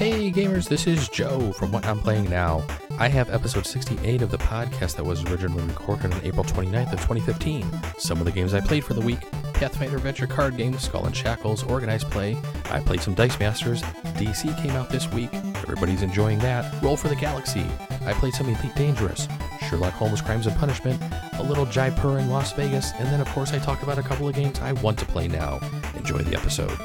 Hey gamers, this is Joe from What I'm Playing Now. I have episode 68 of the podcast that was originally recorded on April 29th of 2015. Some of the games I played for the week Pathfinder Adventure card game, Skull and Shackles, Organized Play. I played some Dice Masters. DC came out this week. Everybody's enjoying that. Roll for the Galaxy. I played some Elite Dangerous. Sherlock Holmes Crimes and Punishment, a little Jaipur in Las Vegas, and then of course I talked about a couple of games I want to play now. Enjoy the episode.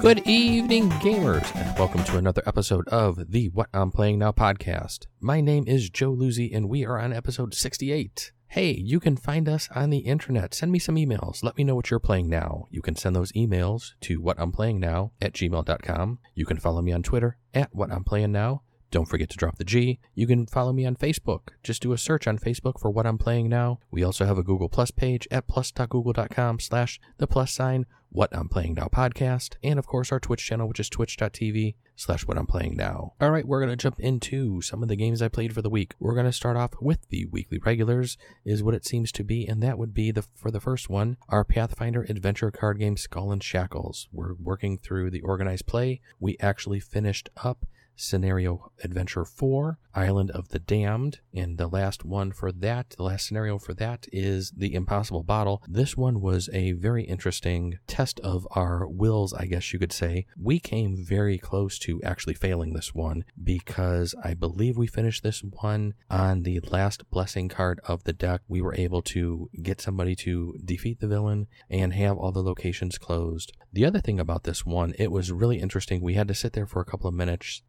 Good evening, gamers, and welcome to another episode of the What I'm Playing Now podcast. My name is Joe Luzzi, and we are on episode 68. Hey, you can find us on the internet. Send me some emails. Let me know what you're playing now. You can send those emails to whatimplayingnow at gmail.com. You can follow me on Twitter at What I'm Playing Now. Don't forget to drop the G. You can follow me on Facebook. Just do a search on Facebook for what I'm playing now. We also have a Google Plus page at plus.google.com slash the plus sign what I'm playing now podcast. And of course our Twitch channel, which is twitch.tv slash what I'm playing now. All right, we're going to jump into some of the games I played for the week. We're going to start off with the weekly regulars is what it seems to be. And that would be the, for the first one, our Pathfinder adventure card game Skull and Shackles. We're working through the organized play. We actually finished up Scenario Adventure 4, Island of the Damned. And the last one for that, the last scenario for that is The Impossible Bottle. This one was a very interesting test of our wills, I guess you could say. We came very close to actually failing this one because I believe we finished this one on the last blessing card of the deck. We were able to get somebody to defeat the villain and have all the locations closed. The other thing about this one, it was really interesting. We had to sit there for a couple of minutes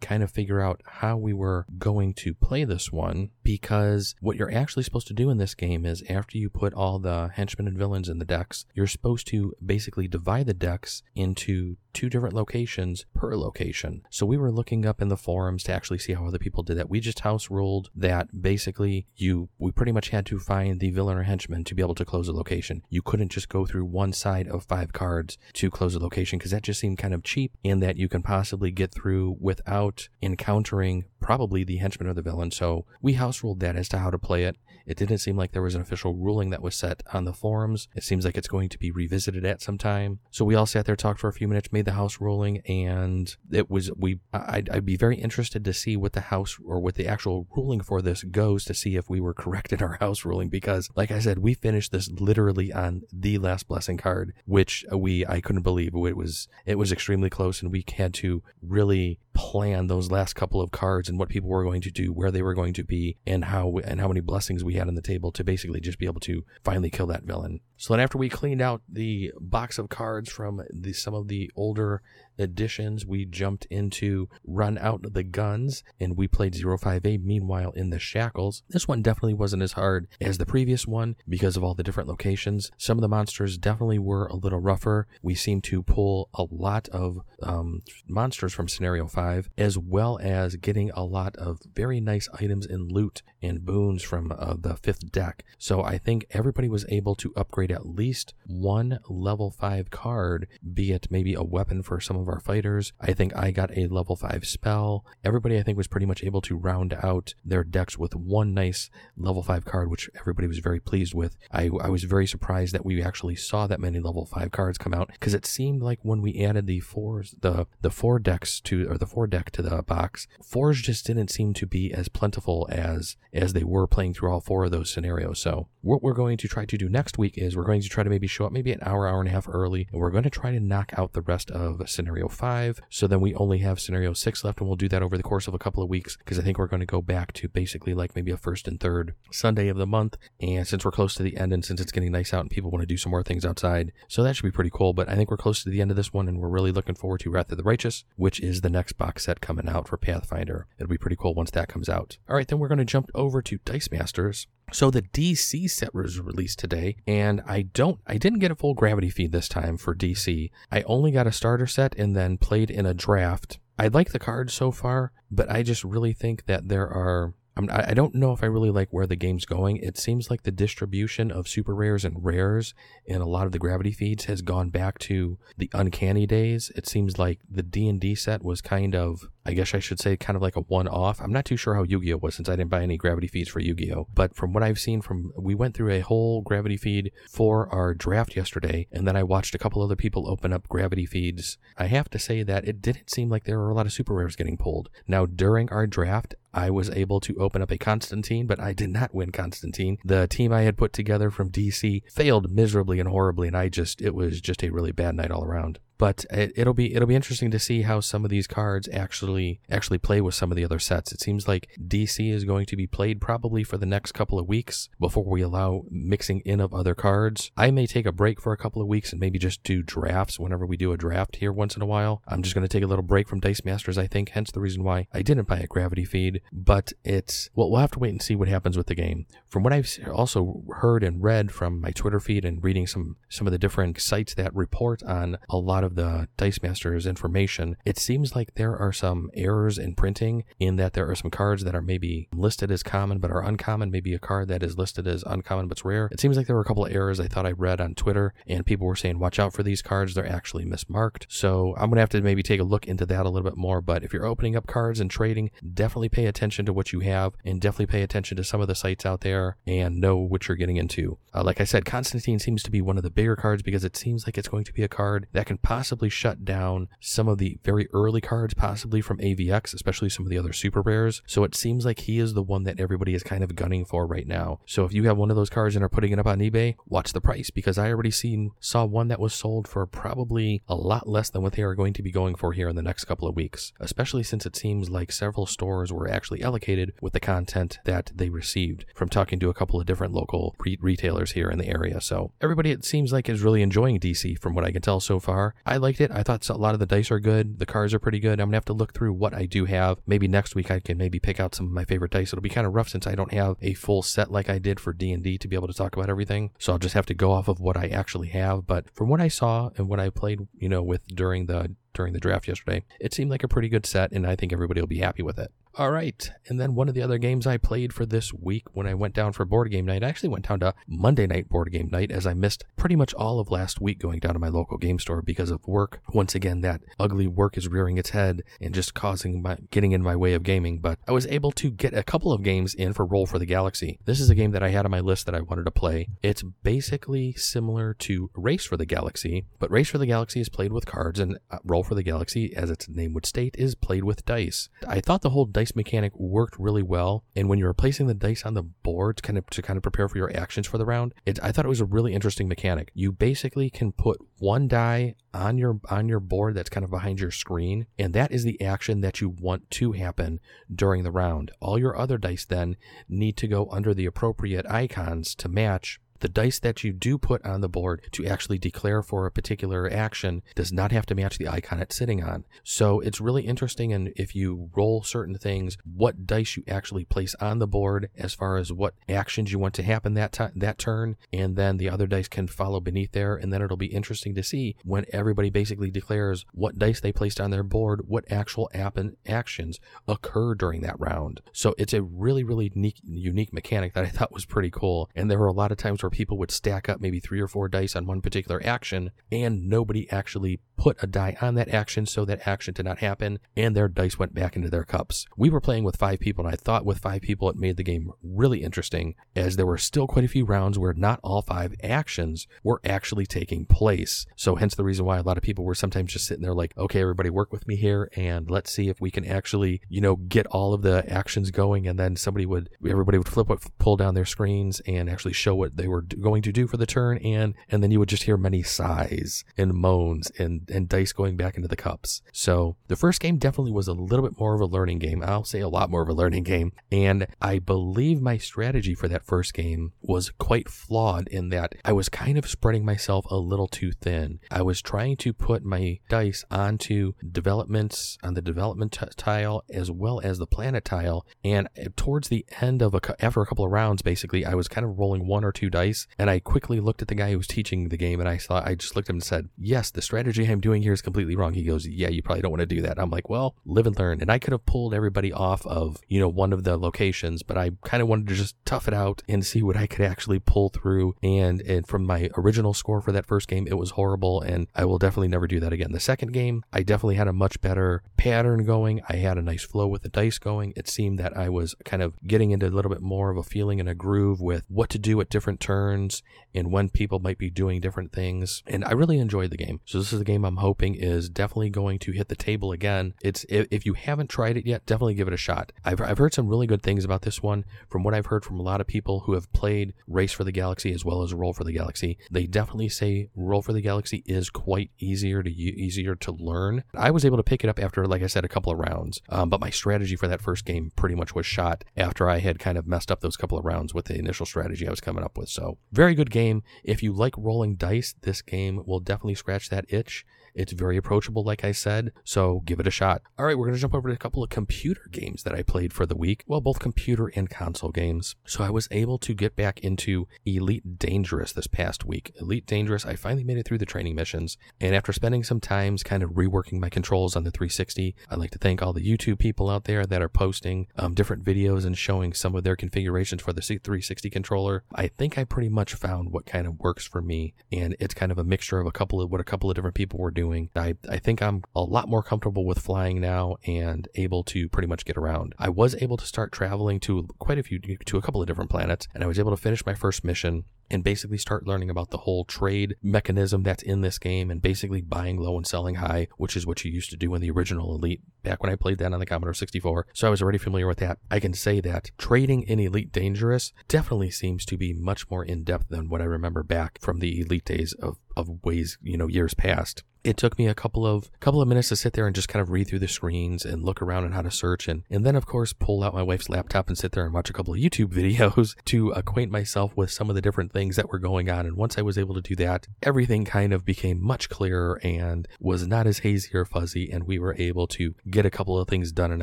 kind of figure out how we were going to play this one because what you're actually supposed to do in this game is after you put all the henchmen and villains in the decks, you're supposed to basically divide the decks into two different locations per location. So we were looking up in the forums to actually see how other people did that. We just house ruled that basically you we pretty much had to find the villain or henchman to be able to close a location. You couldn't just go through one side of five cards to close a location because that just seemed kind of cheap in that you can possibly get through without encountering probably the henchman or the villain. So we house ruled that as to how to play it. It didn't seem like there was an official ruling that was set on the forums. It seems like it's going to be revisited at some time. So we all sat there, talked for a few minutes, made the house ruling, and it was we. I'd, I'd be very interested to see what the house or what the actual ruling for this goes to see if we were correct in our house ruling because, like I said, we finished this literally on the last blessing card, which we I couldn't believe it was. It was extremely close, and we had to really plan those last couple of cards and what people were going to do, where they were going to be, and how and how many blessings we had on the table to basically just be able to finally kill that villain. So then after we cleaned out the box of cards from the, some of the older editions, we jumped into Run Out the Guns and we played 05A meanwhile in the Shackles. This one definitely wasn't as hard as the previous one because of all the different locations. Some of the monsters definitely were a little rougher. We seemed to pull a lot of um, monsters from Scenario 5 as well as getting a lot of very nice items and loot and boons from uh, the fifth deck. So I think everybody was able to upgrade at least one level 5 card, be it maybe a weapon for some of of our fighters. I think I got a level 5 spell. Everybody, I think, was pretty much able to round out their decks with one nice level 5 card, which everybody was very pleased with. I, I was very surprised that we actually saw that many level 5 cards come out because it seemed like when we added the fours, the, the four decks to, or the four deck to the box, fours just didn't seem to be as plentiful as, as they were playing through all four of those scenarios. So what we're going to try to do next week is we're going to try to maybe show up maybe an hour, hour and a half early, and we're going to try to knock out the rest of scenario 5. So then we only have scenario 6 left, and we'll do that over the course of a couple of weeks because I think we're going to go back to basically like maybe a first and third Sunday of the month. And since we're close to the end and since it's getting nice out and people want to do some more things outside, so that should be pretty cool. But I think we're close to the end of this one, and we're really looking forward to Wrath of the Righteous, which is the next box set coming out for Pathfinder. It'll be pretty cool once that comes out. All right, then we're going to jump over to Dice Masters. So the DC set was released today, and I don't, I didn't get a full gravity feed this time for DC. I only got a starter set and then played in a draft. I like the cards so far, but I just really think that there are I'm, I don't know if I really like where the game's going. It seems like the distribution of super rares and rares in a lot of the gravity feeds has gone back to the uncanny days. It seems like the D&D set was kind of I guess I should say kind of like a one off. I'm not too sure how Yu Gi Oh was since I didn't buy any gravity feeds for Yu Gi Oh. But from what I've seen from, we went through a whole gravity feed for our draft yesterday, and then I watched a couple other people open up gravity feeds. I have to say that it didn't seem like there were a lot of super rares getting pulled. Now, during our draft, I was able to open up a Constantine, but I did not win Constantine. The team I had put together from DC failed miserably and horribly, and I just, it was just a really bad night all around but it, will be it'll be interesting to see how some of these cards actually actually play with some of the other sets. It seems like DC is going to be played probably for the next couple of weeks before we allow mixing in of other cards. I may take a break for a couple of weeks and maybe just do drafts whenever we do a draft here once in a while. I'm just going to take a little break from Dice Masters, I think, hence the reason why I didn't buy a gravity feed. But it's well, we'll have to wait and see what happens with the game. From what I've also heard and read from my Twitter feed and reading some some of the different sites that report on a lot of of the Dice Masters information, it seems like there are some errors in printing in that there are some cards that are maybe listed as common but are uncommon, maybe a card that is listed as uncommon but's rare. It seems like there were a couple of errors I thought I read on Twitter, and people were saying, watch out for these cards, they're actually mismarked. So I'm going to have to maybe take a look into that a little bit more. But if you're opening up cards and trading, definitely pay attention to what you have and definitely pay attention to some of the sites out there and know what you're getting into. Uh, like I said, Constantine seems to be one of the bigger cards because it seems like it's going to be a card that can possibly possibly shut down some of the very early cards, possibly from AVX, especially some of the other super rares. So it seems like he is the one that everybody is kind of gunning for right now. So if you have one of those cards and are putting it up on eBay, watch the price because I already seen saw one that was sold for probably a lot less than what they are going to be going for here in the next couple of weeks. Especially since it seems like several stores were actually allocated with the content that they received from talking to a couple of different local re- retailers here in the area. So everybody it seems like is really enjoying DC from what I can tell so far. I liked it. I thought a lot of the dice are good. The cards are pretty good. I'm gonna have to look through what I do have. Maybe next week I can maybe pick out some of my favorite dice. It'll be kind of rough since I don't have a full set like I did for D&D to be able to talk about everything. So I'll just have to go off of what I actually have. But from what I saw and what I played, you know, with during the during the draft yesterday, it seemed like a pretty good set, and I think everybody will be happy with it. All right. And then one of the other games I played for this week when I went down for board game night, I actually went down to Monday night board game night as I missed pretty much all of last week going down to my local game store because of work. Once again, that ugly work is rearing its head and just causing my getting in my way of gaming. But I was able to get a couple of games in for Roll for the Galaxy. This is a game that I had on my list that I wanted to play. It's basically similar to Race for the Galaxy, but Race for the Galaxy is played with cards and uh, Roll for the Galaxy, as its name would state, is played with dice. I thought the whole dice dice mechanic worked really well. And when you're placing the dice on the board to kind of to kind of prepare for your actions for the round, it, I thought it was a really interesting mechanic. You basically can put one die on your on your board that's kind of behind your screen, and that is the action that you want to happen during the round. All your other dice then need to go under the appropriate icons to match the dice that you do put on the board to actually declare for a particular action does not have to match the icon it's sitting on. So it's really interesting. And if you roll certain things, what dice you actually place on the board as far as what actions you want to happen that time, that turn, and then the other dice can follow beneath there. And then it'll be interesting to see when everybody basically declares what dice they placed on their board, what actual app actions occur during that round. So it's a really, really unique, unique mechanic that I thought was pretty cool. And there were a lot of times where where people would stack up maybe three or four dice on one particular action and nobody actually put a die on that action so that action did not happen and their dice went back into their cups. We were playing with five people and I thought with five people it made the game really interesting as there were still quite a few rounds where not all five actions were actually taking place. So hence the reason why a lot of people were sometimes just sitting there like, okay, everybody work with me here and let's see if we can actually, you know, get all of the actions going and then somebody would, everybody would flip, pull down their screens and actually show what they were going to do for the turn, and and then you would just hear many sighs and moans and and dice going back into the cups. So the first game definitely was a little bit more of a learning game. I'll say a lot more of a learning game, and I believe my strategy for that first game was quite flawed in that I was kind of spreading myself a little too thin. I was trying to put my dice onto developments on the development t- tile as well as the planet tile, and towards the end of a after a couple of rounds, basically, I was kind of rolling one or two dice. And I quickly looked at the guy who was teaching the game and I saw, I just looked at him and said, yes, the strategy I I'm doing here is completely wrong. He goes, yeah, you probably don't want to do that. I'm like, well, live and learn. And I could have pulled everybody off of, you know, one of the locations, but I kind of wanted to just tough it out and see what I could actually pull through. And, and from my original score for that first game, it was horrible. And I will definitely never do that again. The second game, I definitely had a much better pattern going. I had a nice flow with the dice going. It seemed that I was kind of getting into a little bit more of a feeling and a groove with what to do at different turns and when people might be doing different things. And I really enjoyed the game. So this is the game I'm hoping is definitely going to hit the table again. It's if you haven't tried it yet, definitely give it a shot. I've, I've heard some really good things about this one from what I've heard from a lot of people who have played Race for the Galaxy as well as Roll for the Galaxy. They definitely say Roll for the Galaxy is quite easier to easier to learn. I was able to pick it up after, like I said, a couple of rounds. Um, but my strategy for that first game pretty much was shot after I had kind of messed up those couple of rounds with the initial strategy I was coming up with. So very good game. If you like rolling dice, this game will definitely scratch that itch. It's very approachable, like I said, so give it a shot. All right, we're going to jump over to a couple of computer games that I played for the week. Well, both computer and console games. So I was able to get back into Elite Dangerous this past week. Elite Dangerous, I finally made it through the training missions, and after spending some times kind of reworking my controls on the 360, I'd like to thank all the YouTube people out there that are posting um, different videos and showing some of their configurations for the C360 controller. I think I pretty much found what kind of works for me, and it's kind of a mixture of a couple of what a couple of different people were doing doing. I, I think I'm a lot more comfortable with flying now and able to pretty much get around. I was able to start traveling to quite a few, to a couple of different planets, and I was able to finish my first mission and basically start learning about the whole trade mechanism that's in this game and basically buying low and selling high, which is what you used to do in the original Elite back when I played that on the Commodore 64. So I was already familiar with that. I can say that trading in Elite Dangerous definitely seems to be much more in depth than what I remember back from the Elite days of, of ways, you know, years past it took me a couple of couple of minutes to sit there and just kind of read through the screens and look around and how to search and and then of course pull out my wife's laptop and sit there and watch a couple of YouTube videos to acquaint myself with some of the different things that were going on and once I was able to do that everything kind of became much clearer and was not as hazy or fuzzy and we were able to get a couple of things done and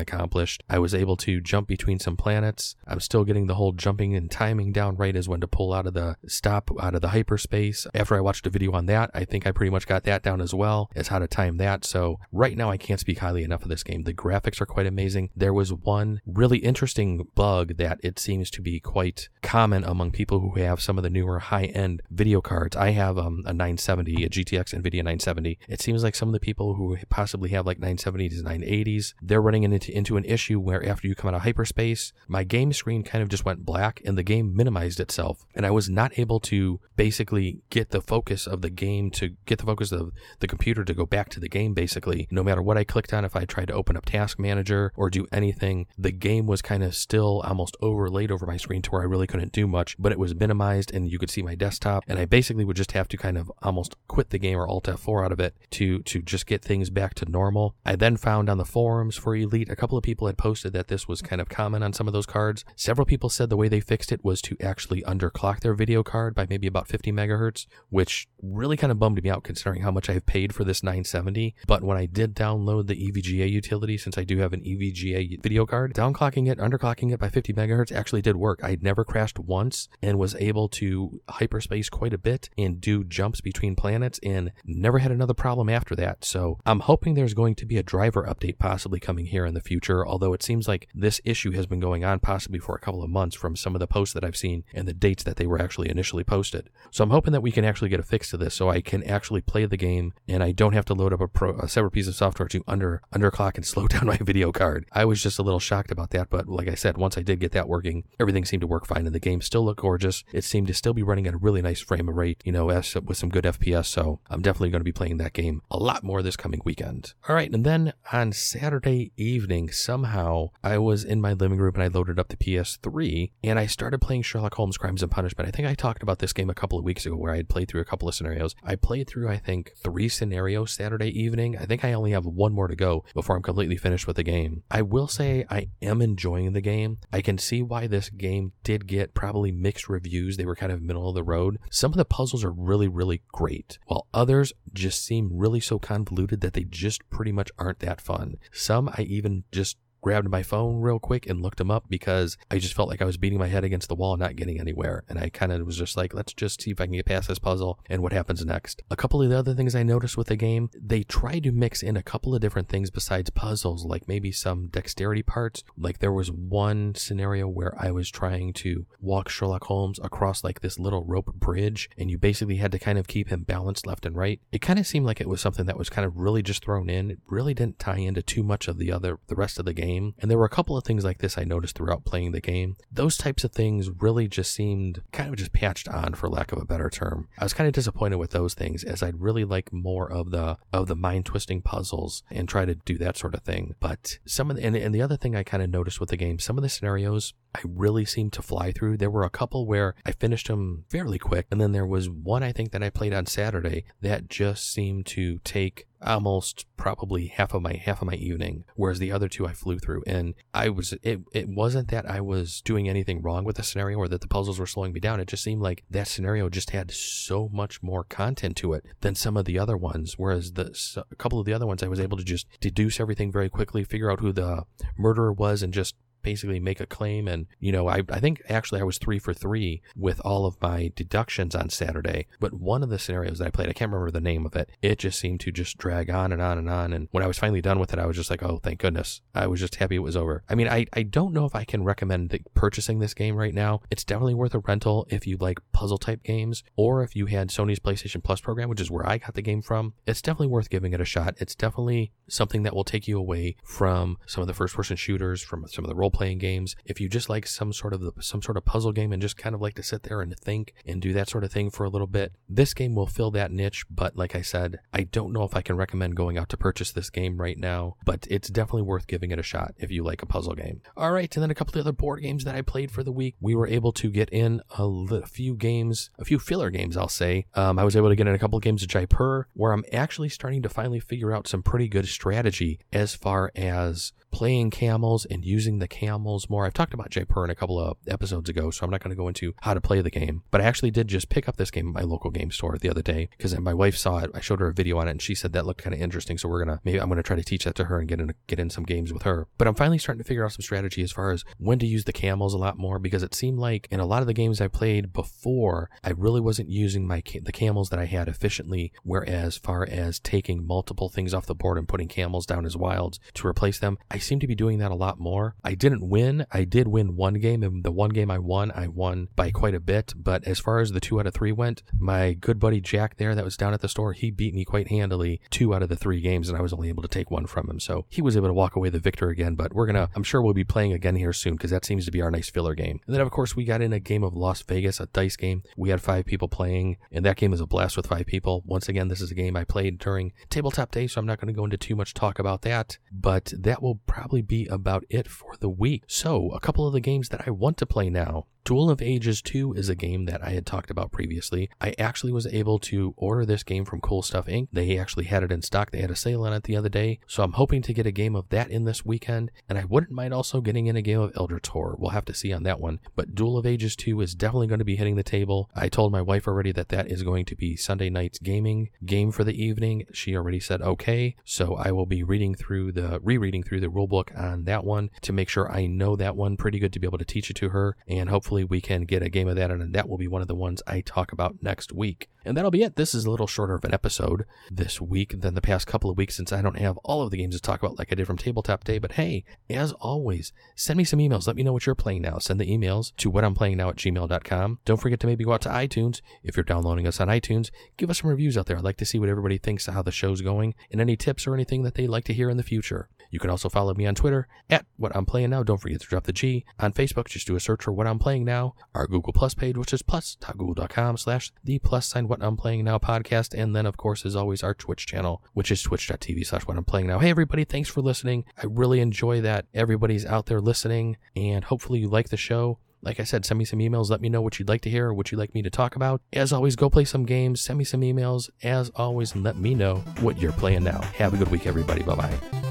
accomplished. I was able to jump between some planets. I'm still getting the whole jumping and timing down right as when to pull out of the stop out of the hyperspace. After I watched a video on that, I think I pretty much got that down as well well as how to time that. So right now I can't speak highly enough of this game. The graphics are quite amazing. There was one really interesting bug that it seems to be quite common among people who have some of the newer high-end video cards. I have um, a 970, a GTX NVIDIA 970. It seems like some of the people who possibly have like 970s, 980s, they're running into, into an issue where after you come out of hyperspace, my game screen kind of just went black and the game minimized itself. And I was not able to basically get the focus of the game to get the focus of the computer to go back to the game basically. No matter what I clicked on, if I tried to open up Task Manager or do anything, the game was kind of still almost overlaid over my screen to where I really couldn't do much, but it was minimized and you could see my desktop. And I basically would just have to kind of almost quit the game or Alt F4 out of it to, to just get things back to normal. I then found on the forums for Elite, a couple of people had posted that this was kind of common on some of those cards. Several people said the way they fixed it was to actually underclock their video card by maybe about 50 megahertz, which really kind of bummed me out considering how much I've paid paid for this 970, but when I did download the EVGA utility, since I do have an EVGA video card, downclocking it, underclocking it by 50 megahertz actually did work. I never crashed once and was able to hyperspace quite a bit and do jumps between planets and never had another problem after that. So I'm hoping there's going to be a driver update possibly coming here in the future, although it seems like this issue has been going on possibly for a couple of months from some of the posts that I've seen and the dates that they were actually initially posted. So I'm hoping that we can actually get a fix to this so I can actually play the game and I don't have to load up a, pro, a separate piece of software to under underclock and slow down my video card. I was just a little shocked about that, but like I said, once I did get that working, everything seemed to work fine, and the game still looked gorgeous. It seemed to still be running at a really nice frame rate, you know, with some good FPS. So I'm definitely going to be playing that game a lot more this coming weekend. All right, and then on Saturday evening, somehow I was in my living room and I loaded up the PS3 and I started playing Sherlock Holmes Crimes and Punishment. I think I talked about this game a couple of weeks ago where I had played through a couple of scenarios. I played through, I think, three scenarios Saturday evening. I think I only have one more to go before I'm completely finished with the game. I will say I am enjoying the game. I can see why this game did get probably mixed reviews. They were kind of middle of the road. Some of the puzzles are really, really great, while others just seem really so convoluted that they just pretty much aren't that fun. Some I even just grabbed my phone real quick and looked them up because I just felt like I was beating my head against the wall, not getting anywhere. And I kind of was just like, let's just see if I can get past this puzzle and what happens next. A couple of the other things I noticed with the game, they try to mix in a couple of different things besides puzzles, like maybe some dexterity parts. Like there was one scenario where I was trying to walk Sherlock Holmes across like this little rope bridge, and you basically had to kind of keep him balanced left and right. It kind of seemed like it was something that was kind of really just thrown in. It really didn't tie into too much of the other, the rest of the game. And there were a couple of things like this I noticed throughout playing the game. Those types of things really just seemed kind of just patched on, for lack of a better term. I was kind of disappointed with those things, as I'd really like more of the of the mind twisting puzzles and try to do that sort of thing. But some of the, and, and the other thing I kind of noticed with the game, some of the scenarios I really seemed to fly through. There were a couple where I finished them fairly quick, and then there was one I think that I played on Saturday that just seemed to take almost probably half of my half of my evening whereas the other two I flew through and I was it it wasn't that I was doing anything wrong with the scenario or that the puzzles were slowing me down it just seemed like that scenario just had so much more content to it than some of the other ones whereas the a couple of the other ones I was able to just deduce everything very quickly figure out who the murderer was and just basically make a claim. And, you know, I, I think actually I was three for three with all of my deductions on Saturday. But one of the scenarios that I played, I can't remember the name of it, it just seemed to just drag on and on and on. And when I was finally done with it, I was just like, oh, thank goodness. I was just happy it was over. I mean, I, I don't know if I can recommend the, purchasing this game right now. It's definitely worth a rental if you like puzzle type games or if you had Sony's PlayStation Plus program, which is where I got the game from. It's definitely worth giving it a shot. It's definitely something that will take you away from some of the first person shooters, from some of the role playing games. If you just like some sort of the, some sort of puzzle game and just kind of like to sit there and think and do that sort of thing for a little bit, this game will fill that niche. But like I said, I don't know if I can recommend going out to purchase this game right now, but it's definitely worth giving it a shot if you like a puzzle game. All right, and then a couple of other board games that I played for the week. We were able to get in a, li- few games, a few filler games, I'll say. Um, I was able to get in a couple of games of Jaipur, where I'm actually starting to finally figure out some pretty good strategy as far as playing camels and using the camels more. I've talked about Jaipur in a couple of episodes ago, so I'm not going to go into how to play the game. But I actually did just pick up this game at my local game store the other day because my wife saw it. I showed her a video on it and she said that looked kind of interesting. So we're gonna maybe I'm gonna try to teach that to her and get in get in some games with her. But I'm finally starting to figure out some strategy as far as when to use the camels a lot more because it seemed like in a lot of the games I played before, I really wasn't using my the camels that I had efficiently. Whereas far as taking multiple things off the board and putting camels down as wilds to replace them, seem to be doing that a lot more. I didn't win. I did win one game, and the one game I won, I won by quite a bit. But as far as the two out of three went, my good buddy Jack there that was down at the store, he beat me quite handily two out of the three games, and I was only able to take one from him. So he was able to walk away the victor again. But we're gonna, I'm sure we'll be playing again here soon because that seems to be our nice filler game. And then of course we got in a game of Las Vegas, a dice game. We had five people playing, and that game is a blast with five people. Once again, this is a game I played during tabletop day, so I'm not going to go into too much talk about that. But that will probably be about it for the week. So, a couple of the games that I want to play now. Duel of Ages 2 is a game that I had talked about previously. I actually was able to order this game from Cool Stuff Inc. They actually had it in stock. They had a sale on it the other day. So I'm hoping to get a game of that in this weekend. And I wouldn't mind also getting in a game of Elder Tor. We'll have to see on that one. But Duel of Ages 2 is definitely going to be hitting the table. I told my wife already that that is going to be Sunday night's gaming game for the evening. She already said okay. So I will be reading through the rereading through the rulebook on that one to make sure I know that one pretty good to be able to teach it to her. And hopefully we can get a game of that, and that will be one of the ones I talk about next week. And that'll be it. This is a little shorter of an episode this week than the past couple of weeks since I don't have all of the games to talk about like I did from Tabletop Day. But hey, as always, send me some emails. Let me know what you're playing now. Send the emails to what I'm playing now at gmail.com. Don't forget to maybe go out to iTunes. If you're downloading us on iTunes, give us some reviews out there. I'd like to see what everybody thinks of how the show's going and any tips or anything that they'd like to hear in the future. You can also follow me on Twitter at What I'm Playing Now. Don't forget to drop the G. On Facebook, just do a search for What I'm Playing Now. Our Google Plus page, which is plus.google.com slash the plus sign What I'm Playing Now podcast. And then, of course, as always, our Twitch channel, which is twitch.tv slash What I'm Playing Now. Hey, everybody, thanks for listening. I really enjoy that everybody's out there listening, and hopefully you like the show. Like I said, send me some emails. Let me know what you'd like to hear or what you'd like me to talk about. As always, go play some games. Send me some emails. As always, and let me know what you're playing now. Have a good week, everybody. Bye bye.